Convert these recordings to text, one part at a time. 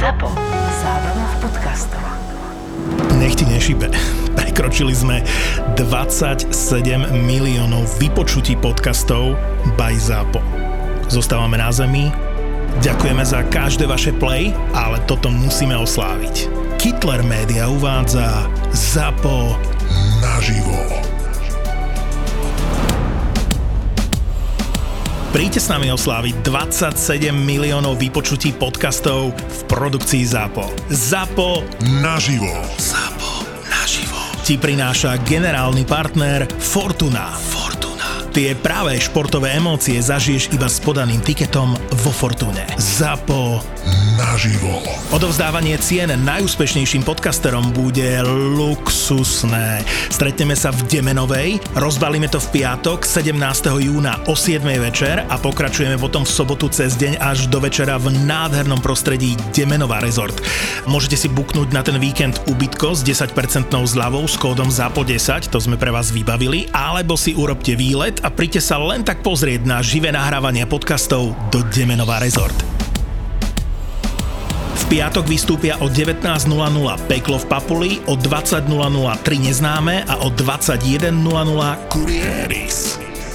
ZAPO. Zábrná v podcastov. Nech ti nešibe. Prekročili sme 27 miliónov vypočutí podcastov by ZAPO. Zostávame na zemi, ďakujeme za každé vaše play, ale toto musíme osláviť. Kittler Media uvádza ZAPO naživo. Príďte s nami osláviť 27 miliónov vypočutí podcastov v produkcii ZAPO. ZAPO naživo. ZAPO naživo. Ti prináša generálny partner Fortuna. Fortuna. Tie práve športové emócie zažiješ iba s podaným tiketom vo Fortune. ZAPO naživo. Odovzdávanie cien najúspešnejším podcasterom bude luxusné. Stretneme sa v Demenovej, rozbalíme to v piatok 17. júna o 7. večer a pokračujeme potom v sobotu cez deň až do večera v nádhernom prostredí Demenová rezort. Môžete si buknúť na ten víkend ubytko s 10% zľavou s kódom ZAPO10, to sme pre vás vybavili, alebo si urobte výlet a príďte sa len tak pozrieť na živé nahrávanie podcastov do Demenová rezort piatok vystúpia o 19.00 Peklo v Papuli, o 20.00 Tri neznáme a o 21.00 Kurieris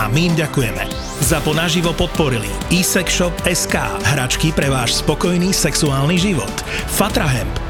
a my im ďakujeme. Za ponaživo podporili SK, hračky pre váš spokojný sexuálny život. Fatrahemp,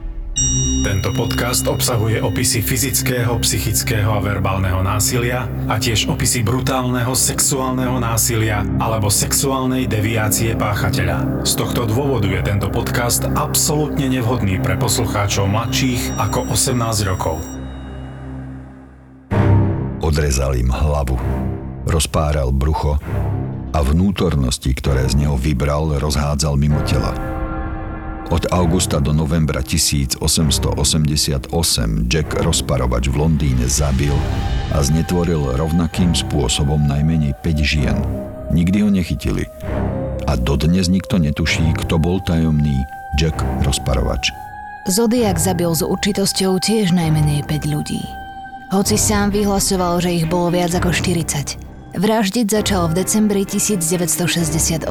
tento podcast obsahuje opisy fyzického, psychického a verbálneho násilia a tiež opisy brutálneho sexuálneho násilia alebo sexuálnej deviácie páchateľa. Z tohto dôvodu je tento podcast absolútne nevhodný pre poslucháčov mladších ako 18 rokov. Odrezal im hlavu, rozpáral brucho a vnútornosti, ktoré z neho vybral, rozhádzal mimo tela. Od augusta do novembra 1888 Jack Rozparovač v Londýne zabil a znetvoril rovnakým spôsobom najmenej 5 žien. Nikdy ho nechytili. A dodnes nikto netuší, kto bol tajomný Jack Rozparovač. Zodiak zabil s určitosťou tiež najmenej 5 ľudí. Hoci sám vyhlasoval, že ich bolo viac ako 40. Vraždiť začal v decembri 1968.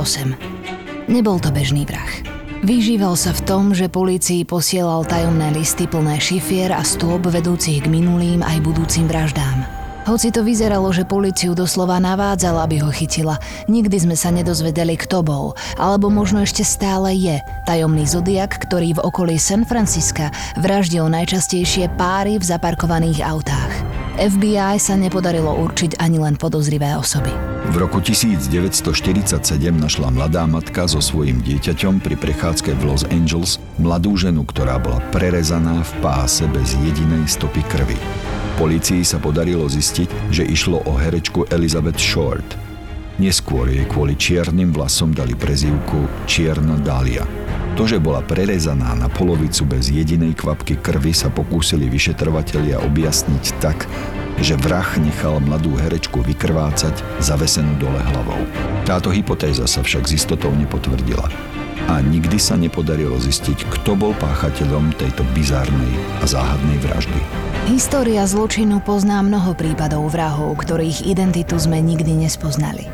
Nebol to bežný vrah. Vyžíval sa v tom, že polícii posielal tajomné listy plné šifier a stôp vedúcich k minulým aj budúcim vraždám. Hoci to vyzeralo, že policiu doslova navádzala, aby ho chytila, nikdy sme sa nedozvedeli, kto bol, alebo možno ešte stále je tajomný zodiak, ktorý v okolí San Francisca vraždil najčastejšie páry v zaparkovaných autách. FBI sa nepodarilo určiť ani len podozrivé osoby. V roku 1947 našla mladá matka so svojím dieťaťom pri prechádzke v Los Angeles mladú ženu, ktorá bola prerezaná v páse bez jedinej stopy krvi. Polícii sa podarilo zistiť, že išlo o herečku Elizabeth Short. Neskôr jej kvôli čiernym vlasom dali prezývku Čierna Dália. To, že bola prerezaná na polovicu bez jedinej kvapky krvi, sa pokúsili vyšetrovatelia objasniť tak, že vrah nechal mladú herečku vykrvácať zavesenú dole hlavou. Táto hypotéza sa však z istotou nepotvrdila a nikdy sa nepodarilo zistiť, kto bol páchateľom tejto bizárnej a záhadnej vraždy. História zločinu pozná mnoho prípadov vrahov, ktorých identitu sme nikdy nespoznali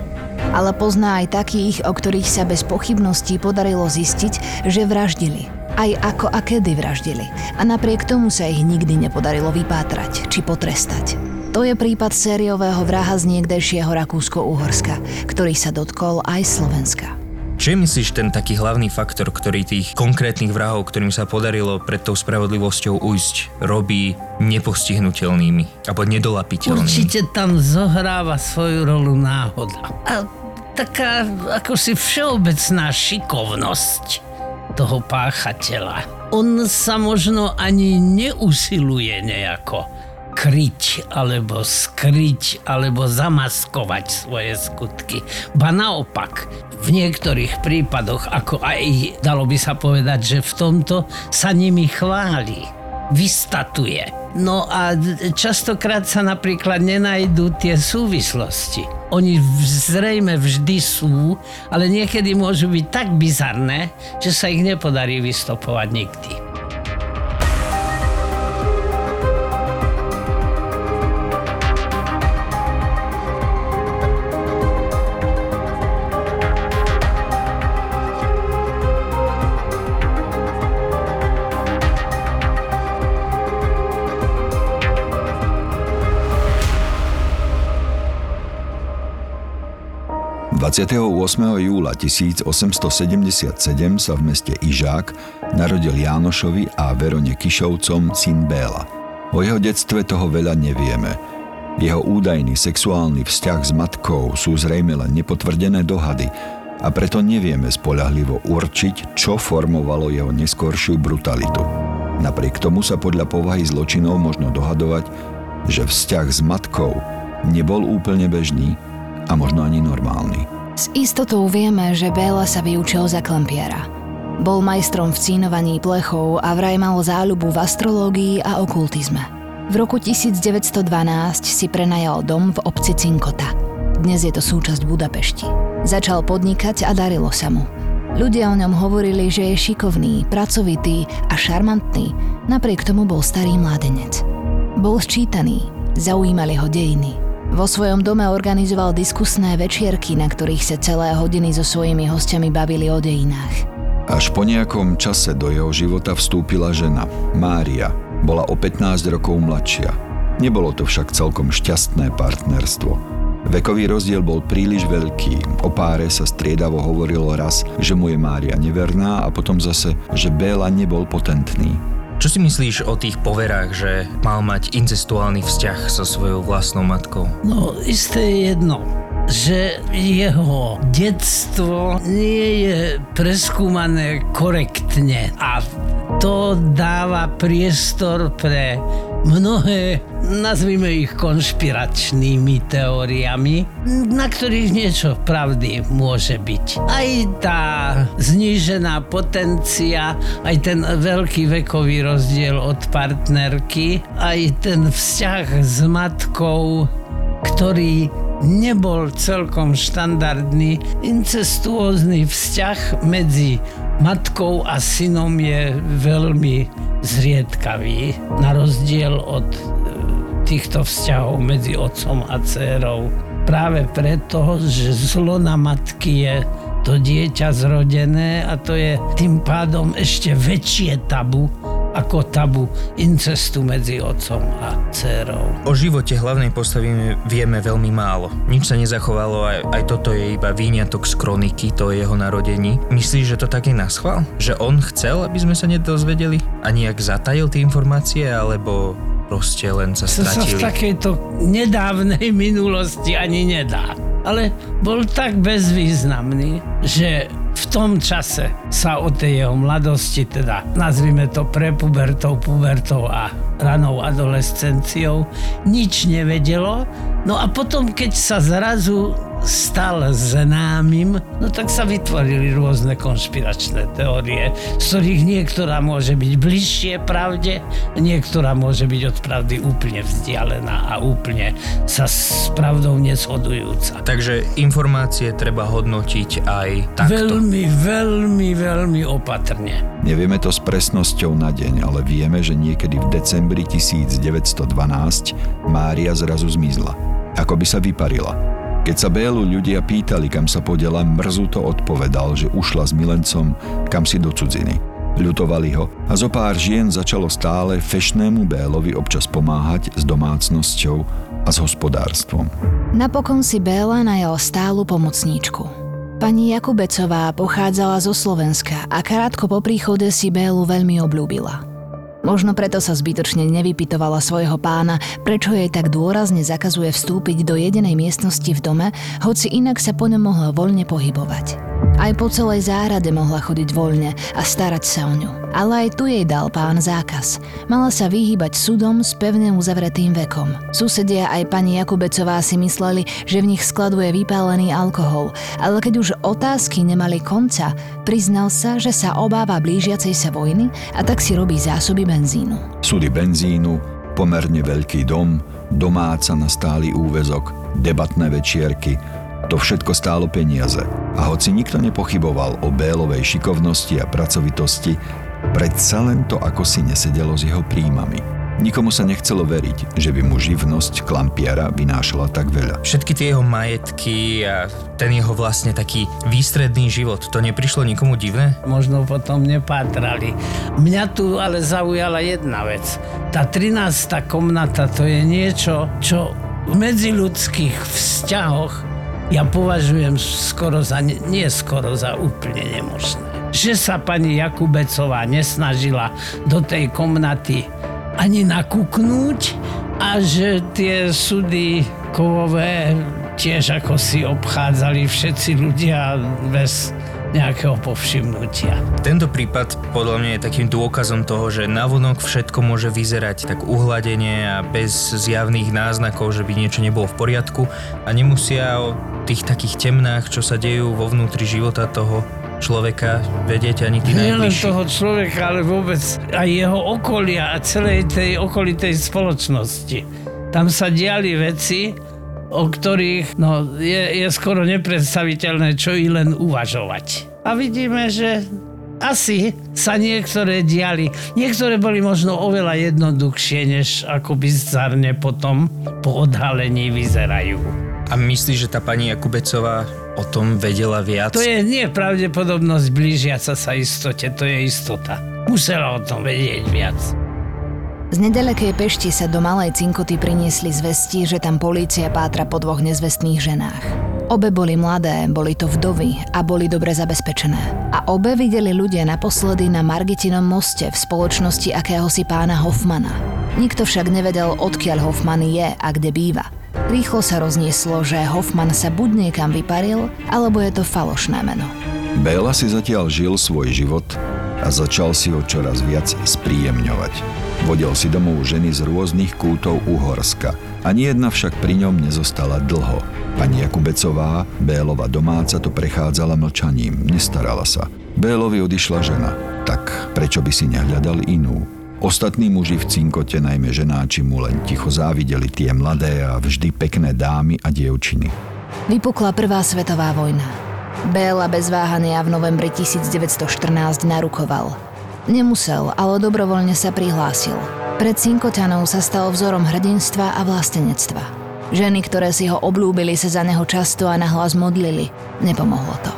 ale pozná aj takých, o ktorých sa bez pochybností podarilo zistiť, že vraždili. Aj ako a kedy vraždili. A napriek tomu sa ich nikdy nepodarilo vypátrať či potrestať. To je prípad sériového vraha z niekdejšieho Rakúsko-Uhorska, ktorý sa dotkol aj Slovenska. Čo je myslíš ten taký hlavný faktor, ktorý tých konkrétnych vrahov, ktorým sa podarilo pred tou spravodlivosťou ujsť, robí nepostihnutelnými alebo nedolapiteľnými? Určite tam zohráva svoju rolu náhoda. A taká ako si všeobecná šikovnosť toho páchateľa. On sa možno ani neusiluje nejako kryť alebo skryť alebo zamaskovať svoje skutky. Ba naopak, v niektorých prípadoch, ako aj dalo by sa povedať, že v tomto sa nimi chváli, vystatuje. No a častokrát sa napríklad nenajdú tie súvislosti. Oni zrejme vždy sú, ale niekedy môžu byť tak bizarné, že sa ich nepodarí vystopovať nikdy. 28. júla 1877 sa v meste Ižák narodil Jánošovi a Verone Kišovcom syn Béla. O jeho detstve toho veľa nevieme. Jeho údajný sexuálny vzťah s matkou sú zrejme len nepotvrdené dohady a preto nevieme spolahlivo určiť, čo formovalo jeho neskoršiu brutalitu. Napriek tomu sa podľa povahy zločinov možno dohadovať, že vzťah s matkou nebol úplne bežný a možno ani normálny. S istotou vieme, že Béla sa vyučil za klempiera. Bol majstrom v cínovaní plechov a vraj mal záľubu v astrológii a okultizme. V roku 1912 si prenajal dom v obci Cinkota. Dnes je to súčasť Budapešti. Začal podnikať a darilo sa mu. Ľudia o ňom hovorili, že je šikovný, pracovitý a šarmantný, napriek tomu bol starý mladenec. Bol sčítaný, zaujímali ho dejiny – vo svojom dome organizoval diskusné večierky, na ktorých sa celé hodiny so svojimi hostiami bavili o dejinách. Až po nejakom čase do jeho života vstúpila žena, Mária. Bola o 15 rokov mladšia. Nebolo to však celkom šťastné partnerstvo. Vekový rozdiel bol príliš veľký. O páre sa striedavo hovorilo raz, že mu je Mária neverná a potom zase, že Béla nebol potentný. Čo si myslíš o tých poverách, že mal mať incestuálny vzťah so svojou vlastnou matkou? No, isté je jedno že jeho detstvo nie je preskúmané korektne a to dáva priestor pre mnohé, nazvime ich konšpiračnými teóriami, na ktorých niečo pravdy môže byť. Aj tá znížená potencia, aj ten veľký vekový rozdiel od partnerky, aj ten vzťah s matkou, ktorý nebol celkom štandardný. Incestuózny vzťah medzi matkou a synom je veľmi zriedkavý, na rozdiel od e, týchto vzťahov medzi otcom a dcerou. Práve preto, že zlo na matky je to dieťa zrodené a to je tým pádom ešte väčšie tabu ako tabu incestu medzi otcom a dcerou. O živote hlavnej postavy vieme veľmi málo. Nič sa nezachovalo, aj, aj toto je iba výňatok z kroniky, to je jeho narodení. Myslíš, že to tak je na schvál? Že on chcel, aby sme sa nedozvedeli? A nejak zatajil tie informácie, alebo proste len sa stratili? Sa v takejto nedávnej minulosti ani nedá. Ale bol tak bezvýznamný, že v tom čase sa o tej jeho mladosti, teda nazvime to prepubertou, pubertou a ranou adolescenciou, nič nevedelo. No a potom, keď sa zrazu stal známym, no tak sa vytvorili rôzne konšpiračné teórie, z ktorých niektorá môže byť bližšie pravde, niektorá môže byť od pravdy úplne vzdialená a úplne sa s pravdou neshodujúca. Takže informácie treba hodnotiť aj takto. Veľmi, veľmi, veľmi opatrne. Nevieme to s presnosťou na deň, ale vieme, že niekedy v decembri 1912 Mária zrazu zmizla. Ako by sa vyparila. Keď sa Bélu ľudia pýtali, kam sa podela, mrzuto odpovedal, že ušla s milencom kam si do cudziny. Ľutovali ho a zo pár žien začalo stále fešnému Bélovi občas pomáhať s domácnosťou a s hospodárstvom. Napokon si Béla najal stálu pomocníčku. Pani Jakubecová pochádzala zo Slovenska a krátko po príchode si Bélu veľmi obľúbila. Možno preto sa zbytočne nevypitovala svojho pána, prečo jej tak dôrazne zakazuje vstúpiť do jedinej miestnosti v dome, hoci inak sa po ňom mohla voľne pohybovať. Aj po celej záhrade mohla chodiť voľne a starať sa o ňu. Ale aj tu jej dal pán zákaz. Mala sa vyhýbať súdom s pevne uzavretým vekom. Susedia aj pani Jakubecová si mysleli, že v nich skladuje vypálený alkohol, ale keď už otázky nemali konca, priznal sa, že sa obáva blížiacej sa vojny a tak si robí zásoby benzínu. Súdy benzínu, pomerne veľký dom, domáca na stály úvezok, debatné večierky, to všetko stálo peniaze. A hoci nikto nepochyboval o Bélovej šikovnosti a pracovitosti, predsa len to ako si nesedelo s jeho príjmami. Nikomu sa nechcelo veriť, že by mu živnosť klampiara vynášala tak veľa. Všetky tie jeho majetky a ten jeho vlastne taký výstredný život, to neprišlo nikomu divné? Možno potom nepátrali. Mňa tu ale zaujala jedna vec. Tá 13. komnata to je niečo, čo v medziludských vzťahoch ja považujem skoro za, nie skoro za úplne nemožné. Že sa pani Jakubecová nesnažila do tej komnaty ani nakúknúť a že tie súdy kovové tiež ako si obchádzali všetci ľudia bez nejakého povšimnutia. Tento prípad podľa mňa je takým dôkazom toho, že navonok všetko môže vyzerať tak uhladenie a bez zjavných náznakov, že by niečo nebolo v poriadku a nemusia o tých takých temnách, čo sa dejú vo vnútri života toho človeka vedieť ani tí najbližší. toho človeka, ale vôbec aj jeho okolia a celej tej okolitej spoločnosti. Tam sa diali veci, o ktorých no, je, je skoro nepredstaviteľné, čo i len uvažovať. A vidíme, že asi sa niektoré diali. Niektoré boli možno oveľa jednoduchšie, než ako bizarne potom po odhalení vyzerajú. A myslíš, že tá pani Jakubecová o tom vedela viac? To je nie pravdepodobnosť blížiaca sa istote, to je istota. Musela o tom vedieť viac. Z nedalekej Pešti sa do Malej Cinkoty priniesli zvesti, že tam polícia pátra po dvoch nezvestných ženách. Obe boli mladé, boli to vdovy a boli dobre zabezpečené. A obe videli ľudia naposledy na Margitinom moste v spoločnosti akéhosi pána Hoffmana. Nikto však nevedel, odkiaľ Hoffman je a kde býva. Rýchlo sa roznieslo, že Hoffman sa buď niekam vyparil, alebo je to falošné meno. Béla si zatiaľ žil svoj život a začal si ho čoraz viac spríjemňovať. Vodil si domov ženy z rôznych kútov Uhorska. Ani jedna však pri ňom nezostala dlho. Pani Jakubecová, Bélova domáca, to prechádzala mlčaním, nestarala sa. Bélovi odišla žena, tak prečo by si nehľadal inú? Ostatní muži v cinkote, najmä ženáči, mu len ticho závideli tie mladé a vždy pekné dámy a dievčiny. Vypukla prvá svetová vojna. Béla bez váhania v novembri 1914 narukoval. Nemusel, ale dobrovoľne sa prihlásil. Pred Cinkoťanov sa stal vzorom hrdinstva a vlastenectva. Ženy, ktoré si ho oblúbili, sa za neho často a nahlas modlili. Nepomohlo to.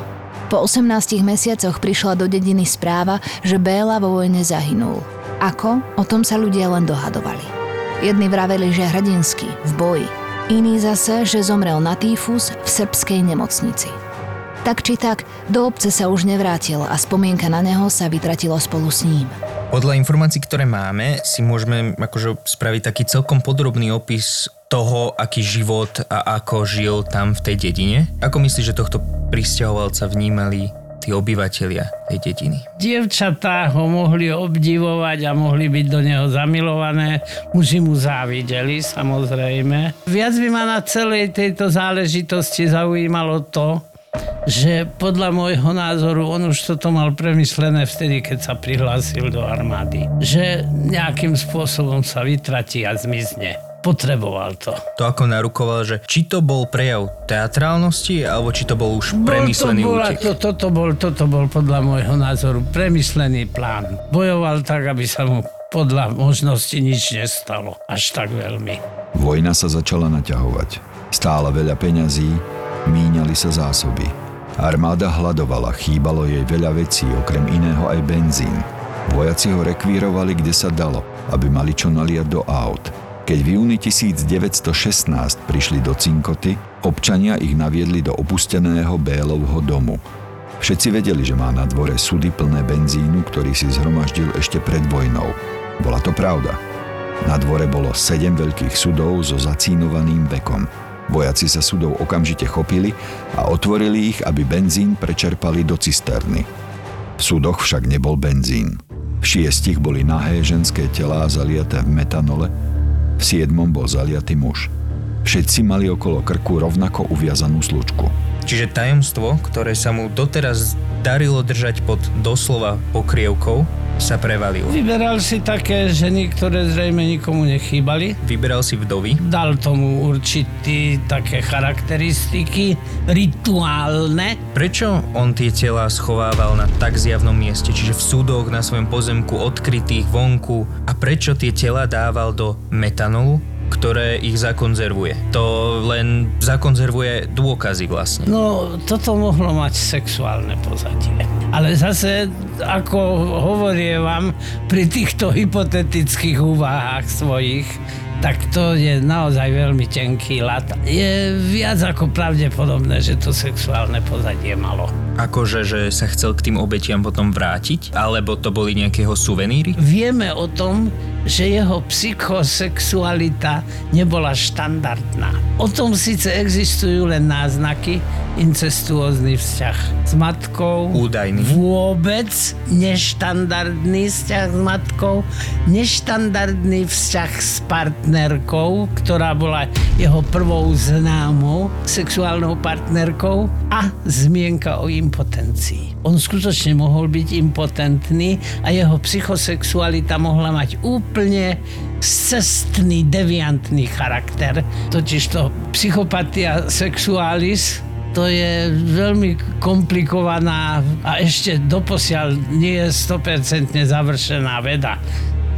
Po 18 mesiacoch prišla do dediny správa, že Béla vo vojne zahynul. Ako? O tom sa ľudia len dohadovali. Jedni vraveli, že hrdinsky, v boji. Iní zase, že zomrel na týfus v srbskej nemocnici. Tak či tak, do obce sa už nevrátil a spomienka na neho sa vytratila spolu s ním. Podľa informácií, ktoré máme, si môžeme akože spraviť taký celkom podrobný opis toho, aký život a ako žil tam v tej dedine. Ako myslíš, že tohto pristahovalca vnímali tí obyvatelia tej dediny? Dievčatá ho mohli obdivovať a mohli byť do neho zamilované. Muži mu závideli, samozrejme. Viac by ma na celej tejto záležitosti zaujímalo to, že podľa môjho názoru on už toto mal premyslené vtedy, keď sa prihlásil do armády. Že nejakým spôsobom sa vytratí a zmizne. Potreboval to. To ako narukoval, že či to bol prejav teatrálnosti, alebo či to bol už premyslený bol to, bola, útek. to, toto, bol, toto bol podľa môjho názoru premyslený plán. Bojoval tak, aby sa mu podľa možnosti nič nestalo. Až tak veľmi. Vojna sa začala naťahovať. Stála veľa peňazí, míňali sa zásoby. Armáda hľadovala, chýbalo jej veľa vecí, okrem iného aj benzín. Vojaci ho rekvírovali, kde sa dalo, aby mali čo naliať do aut. Keď v júni 1916 prišli do Cinkoty, občania ich naviedli do opusteného Bélovho domu. Všetci vedeli, že má na dvore sudy plné benzínu, ktorý si zhromaždil ešte pred vojnou. Bola to pravda. Na dvore bolo sedem veľkých sudov so zacínovaným vekom. Vojaci sa sudov okamžite chopili a otvorili ich, aby benzín prečerpali do cisterny. V súdoch však nebol benzín. V šiestich boli nahé ženské telá zaliaté v metanole, v siedmom bol zaliatý muž. Všetci mali okolo krku rovnako uviazanú slučku. Čiže tajomstvo, ktoré sa mu doteraz darilo držať pod doslova pokrievkou, sa prevalilo. Vyberal si také ženy, ktoré zrejme nikomu nechýbali. Vyberal si vdovy, Dal tomu určitý také charakteristiky rituálne. Prečo on tie tela schovával na tak zjavnom mieste, čiže v súdoch na svojom pozemku odkrytých vonku a prečo tie tela dával do metanolu, ktoré ich zakonzervuje? To len zakonzervuje dôkazy vlastne. No, toto mohlo mať sexuálne pozadie. Ale zase, ako hovorievam, pri týchto hypotetických úvahách svojich, tak to je naozaj veľmi tenký lat. Je viac ako pravdepodobné, že to sexuálne pozadie malo. Akože, že sa chcel k tým obetiam potom vrátiť? Alebo to boli nejakého suveníry? Vieme o tom, že jeho psychosexualita nebola štandardná. O tom síce existujú len náznaky, incestuózny vzťah s matkou, Údajný. vôbec neštandardný vzťah s matkou, neštandardný vzťah s partnerkou, ktorá bola jeho prvou známou sexuálnou partnerkou a zmienka o impotencii. On skutočne mohol byť impotentný a jeho psychosexualita mohla mať úplne cestný, deviantný charakter. Totižto psychopatia sexualis to je veľmi komplikovaná a ešte doposiaľ nie je 100% završená veda.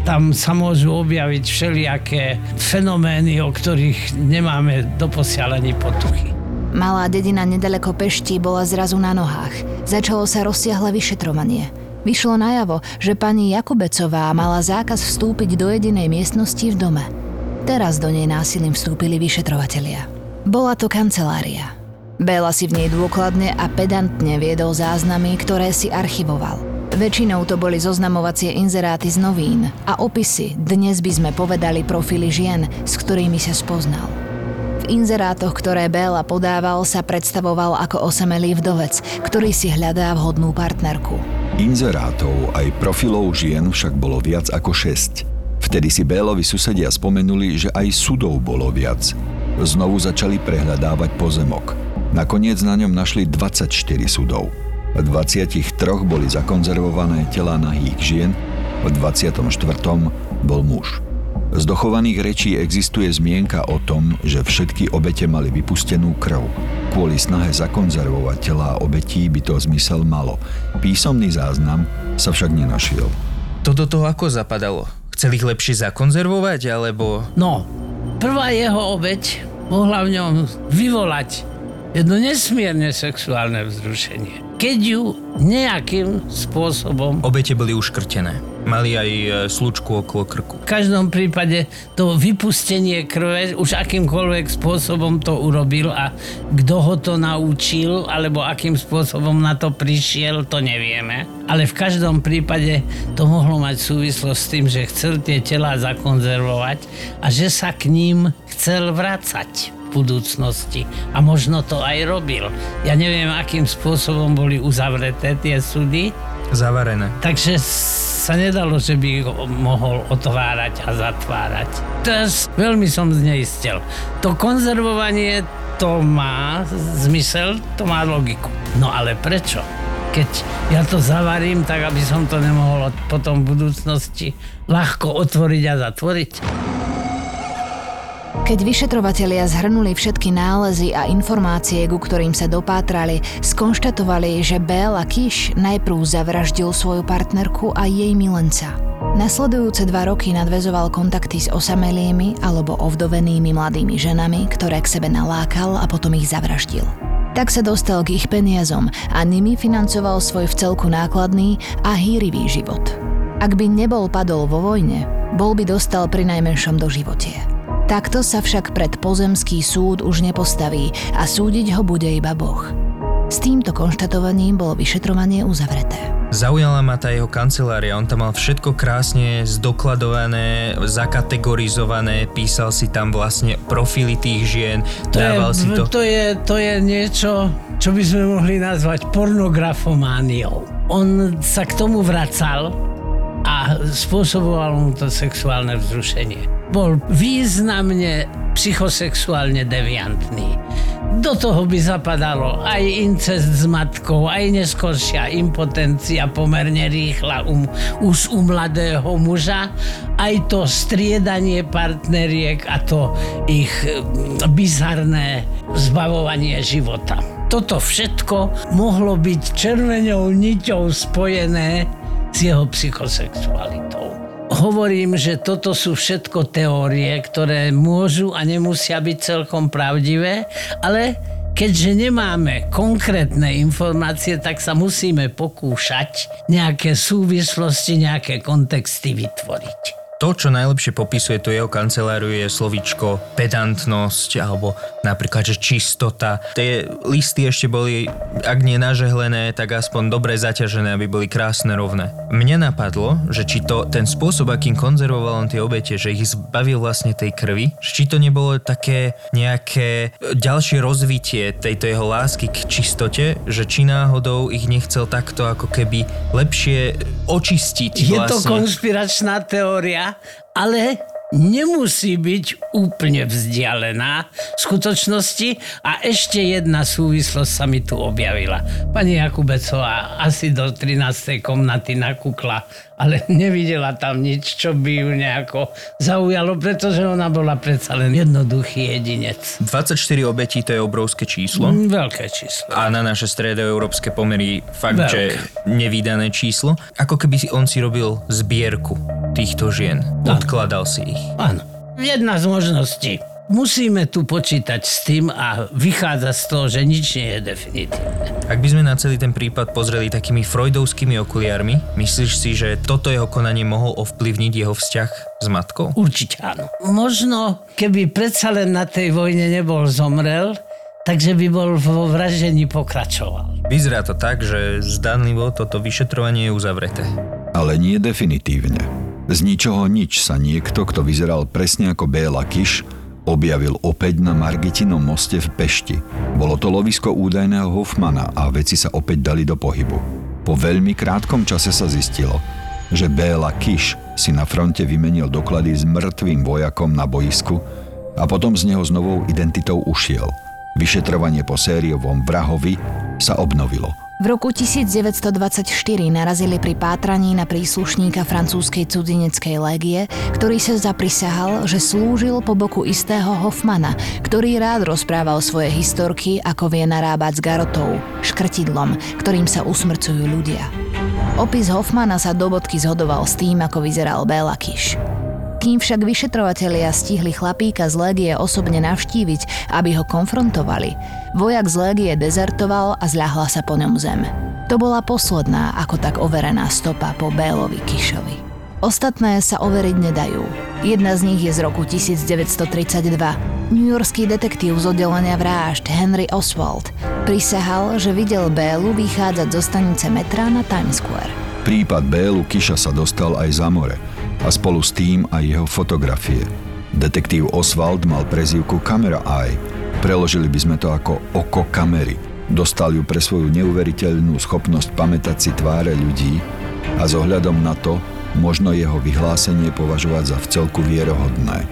Tam sa môžu objaviť všelijaké fenomény, o ktorých nemáme doposiaľ ani potuchy. Malá dedina nedaleko Pešti bola zrazu na nohách. Začalo sa rozsiahle vyšetrovanie. Vyšlo najavo, že pani Jakubecová mala zákaz vstúpiť do jedinej miestnosti v dome. Teraz do nej násilím vstúpili vyšetrovatelia. Bola to kancelária. Béla si v nej dôkladne a pedantne viedol záznamy, ktoré si archivoval. Väčšinou to boli zoznamovacie inzeráty z novín a opisy, dnes by sme povedali profily žien, s ktorými sa spoznal. V inzerátoch, ktoré Béla podával, sa predstavoval ako osamelý vdovec, ktorý si hľadá vhodnú partnerku. Inzerátov aj profilov žien však bolo viac ako 6. Vtedy si Bélovi susedia spomenuli, že aj sudov bolo viac. Znovu začali prehľadávať pozemok. Nakoniec na ňom našli 24 sudov. V 23 boli zakonzervované tela nahých žien, v 24. bol muž. Z dochovaných rečí existuje zmienka o tom, že všetky obete mali vypustenú krv. Kvôli snahe zakonzervovať telá obetí by to zmysel malo. Písomný záznam sa však nenašiel. To do toho ako zapadalo? Chcel ich lepšie zakonzervovať, alebo... No, prvá jeho obeď mohla v ňom vyvolať jedno nesmierne sexuálne vzrušenie. Keď ju nejakým spôsobom Obete boli uškrtené. Mali aj e, slučku okolo krku. v každom prípade to vypustenie krve už akýmkoľvek spôsobom to urobil a kto ho to naučil alebo akým spôsobom na to prišiel, to nevieme. Ale v každom prípade to mohlo mať súvislosť s tým, že chcel tie tela zakonzervovať a že sa k ním chcel vracať v budúcnosti. A možno to aj robil. Ja neviem, akým spôsobom boli uzavreté tie súdy, Zavarené. Takže sa nedalo, že by ho mohol otvárať a zatvárať. Teraz veľmi som zneistel. To konzervovanie, to má zmysel, to má logiku. No ale prečo? Keď ja to zavarím, tak aby som to nemohol potom v budúcnosti ľahko otvoriť a zatvoriť. Keď vyšetrovatelia zhrnuli všetky nálezy a informácie, ku ktorým sa dopátrali, skonštatovali, že Béla Kiš najprv zavraždil svoju partnerku a jej milenca. Nasledujúce dva roky nadvezoval kontakty s osamelými alebo ovdovenými mladými ženami, ktoré k sebe nalákal a potom ich zavraždil. Tak sa dostal k ich peniazom a nimi financoval svoj v celku nákladný a hýrivý život. Ak by nebol padol vo vojne, bol by dostal pri najmenšom do životie. Takto sa však pred pozemský súd už nepostaví a súdiť ho bude iba Boh. S týmto konštatovaním bolo vyšetrovanie uzavreté. Zaujala ma tá jeho kancelária, on tam mal všetko krásne zdokladované, zakategorizované, písal si tam vlastne profily tých žien, To dával je, si to... to, je, to je niečo, čo by sme mohli nazvať pornografomániou. On sa k tomu vracal a spôsobovalo mu to sexuálne vzrušenie. Bol významne psychosexuálne deviantný. Do toho by zapadalo aj incest s matkou, aj neskoršia impotencia pomerne rýchla um, už u mladého muža, aj to striedanie partneriek a to ich mm, bizarné zbavovanie života. Toto všetko mohlo byť červenou niťou spojené s jeho psychosexualitou. Hovorím, že toto sú všetko teórie, ktoré môžu a nemusia byť celkom pravdivé, ale keďže nemáme konkrétne informácie, tak sa musíme pokúšať nejaké súvislosti, nejaké kontexty vytvoriť. To, čo najlepšie popisuje tú jeho kanceláriu je slovičko pedantnosť alebo napríklad, že čistota. Tie listy ešte boli, ak nie nažehlené, tak aspoň dobre zaťažené, aby boli krásne rovné. Mne napadlo, že či to ten spôsob, akým konzervoval on tie obete, že ich zbavil vlastne tej krvi, či to nebolo také nejaké ďalšie rozvitie tejto jeho lásky k čistote, že či náhodou ich nechcel takto ako keby lepšie očistiť Je to vlastne. konspiračná teória, ale nemusí byť úplne vzdialená v skutočnosti a ešte jedna súvislosť sa mi tu objavila. Pani Jakubecová asi do 13. komnaty nakúkla, ale nevidela tam nič, čo by ju nejako zaujalo, pretože ona bola predsa len jednoduchý jedinec. 24 obetí to je obrovské číslo. Mm, Veľké číslo. A na naše stredoeurópske pomery fakt, Veľké. že nevydané číslo. Ako keby on si robil zbierku týchto žien. Odkladal si ich. Áno. Jedna z možností. Musíme tu počítať s tým a vychádza z toho, že nič nie je definitívne. Ak by sme na celý ten prípad pozreli takými freudovskými okuliarmi, myslíš si, že toto jeho konanie mohol ovplyvniť jeho vzťah s matkou? Určite áno. Možno, keby predsa len na tej vojne nebol zomrel, takže by bol vo vraždení pokračoval. Vyzerá to tak, že zdanlivo toto vyšetrovanie je uzavreté. Ale nie definitívne. Z ničoho nič sa niekto, kto vyzeral presne ako Béla Kiš, objavil opäť na Margitinom moste v Pešti. Bolo to lovisko údajného Hoffmana a veci sa opäť dali do pohybu. Po veľmi krátkom čase sa zistilo, že Béla Kiš si na fronte vymenil doklady s mŕtvým vojakom na boisku a potom z neho s novou identitou ušiel. Vyšetrovanie po sériovom vrahovi sa obnovilo. V roku 1924 narazili pri pátraní na príslušníka francúzskej cudzineckej légie, ktorý sa zaprisahal, že slúžil po boku istého Hoffmana, ktorý rád rozprával svoje historky, ako vie narábať s garotou, škrtidlom, ktorým sa usmrcujú ľudia. Opis Hoffmana sa do bodky zhodoval s tým, ako vyzeral Béla Kiš. Kým však vyšetrovatelia stihli chlapíka z légie osobne navštíviť, aby ho konfrontovali, vojak z légie dezertoval a zľahla sa po ňom zem. To bola posledná, ako tak overená stopa po Bélovi Kišovi. Ostatné sa overiť nedajú. Jedna z nich je z roku 1932. Newyorský detektív z oddelenia vražd Henry Oswald prisahal, že videl Bélu vychádzať zo stanice metra na Times Square. Prípad Bélu Kiša sa dostal aj za more a spolu s tým aj jeho fotografie. Detektív Oswald mal prezývku Camera Eye. Preložili by sme to ako oko kamery. Dostal ju pre svoju neuveriteľnú schopnosť pamätať si tváre ľudí a s ohľadom na to možno jeho vyhlásenie považovať za vcelku vierohodné.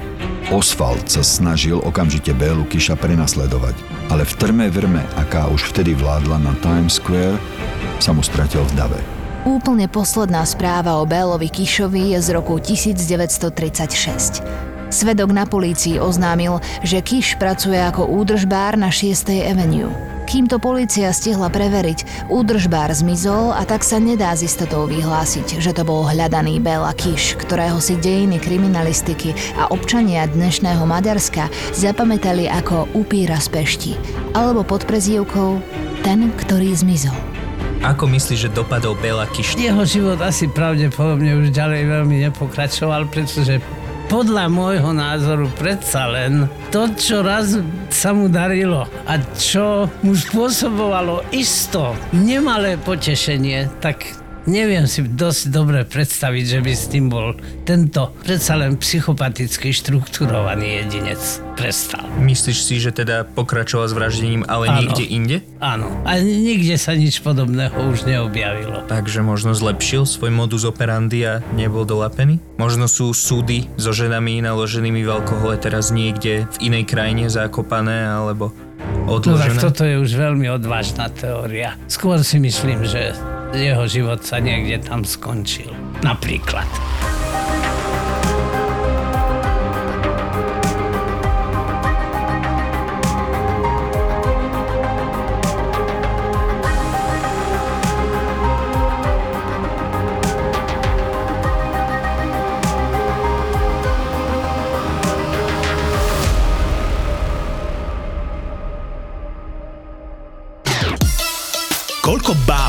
Oswald sa snažil okamžite Bélu Kiša prenasledovať, ale v trme vrme, aká už vtedy vládla na Times Square, sa mu stratil v dave. Úplne posledná správa o Bélovi Kišovi je z roku 1936. Svedok na polícii oznámil, že Kiš pracuje ako údržbár na 6. Avenue. Kým to polícia stihla preveriť, údržbár zmizol a tak sa nedá s istotou vyhlásiť, že to bol hľadaný Béla Kiš, ktorého si dejiny kriminalistiky a občania dnešného Maďarska zapamätali ako upíra z pešti, alebo pod prezývkou ten, ktorý zmizol. Ako myslíš, že dopadol Bela Kiš? Jeho život asi pravdepodobne už ďalej veľmi nepokračoval, pretože podľa môjho názoru predsa len to, čo raz sa mu darilo a čo mu spôsobovalo isto nemalé potešenie, tak neviem si dosť dobre predstaviť, že by s tým bol tento predsa len psychopaticky štruktúrovaný jedinec prestal. Myslíš si, že teda pokračoval s vraždením, ale Áno. niekde inde? Áno, a nikde sa nič podobného už neobjavilo. Takže možno zlepšil svoj modus operandi a nebol dolapený? Možno sú súdy so ženami naloženými v alkohole teraz niekde v inej krajine zakopané alebo No tak odložené? toto je už veľmi odvážna teória. Skôr si myslím, že jeho život sa niekde tam skončil. Napríklad. Koľko báb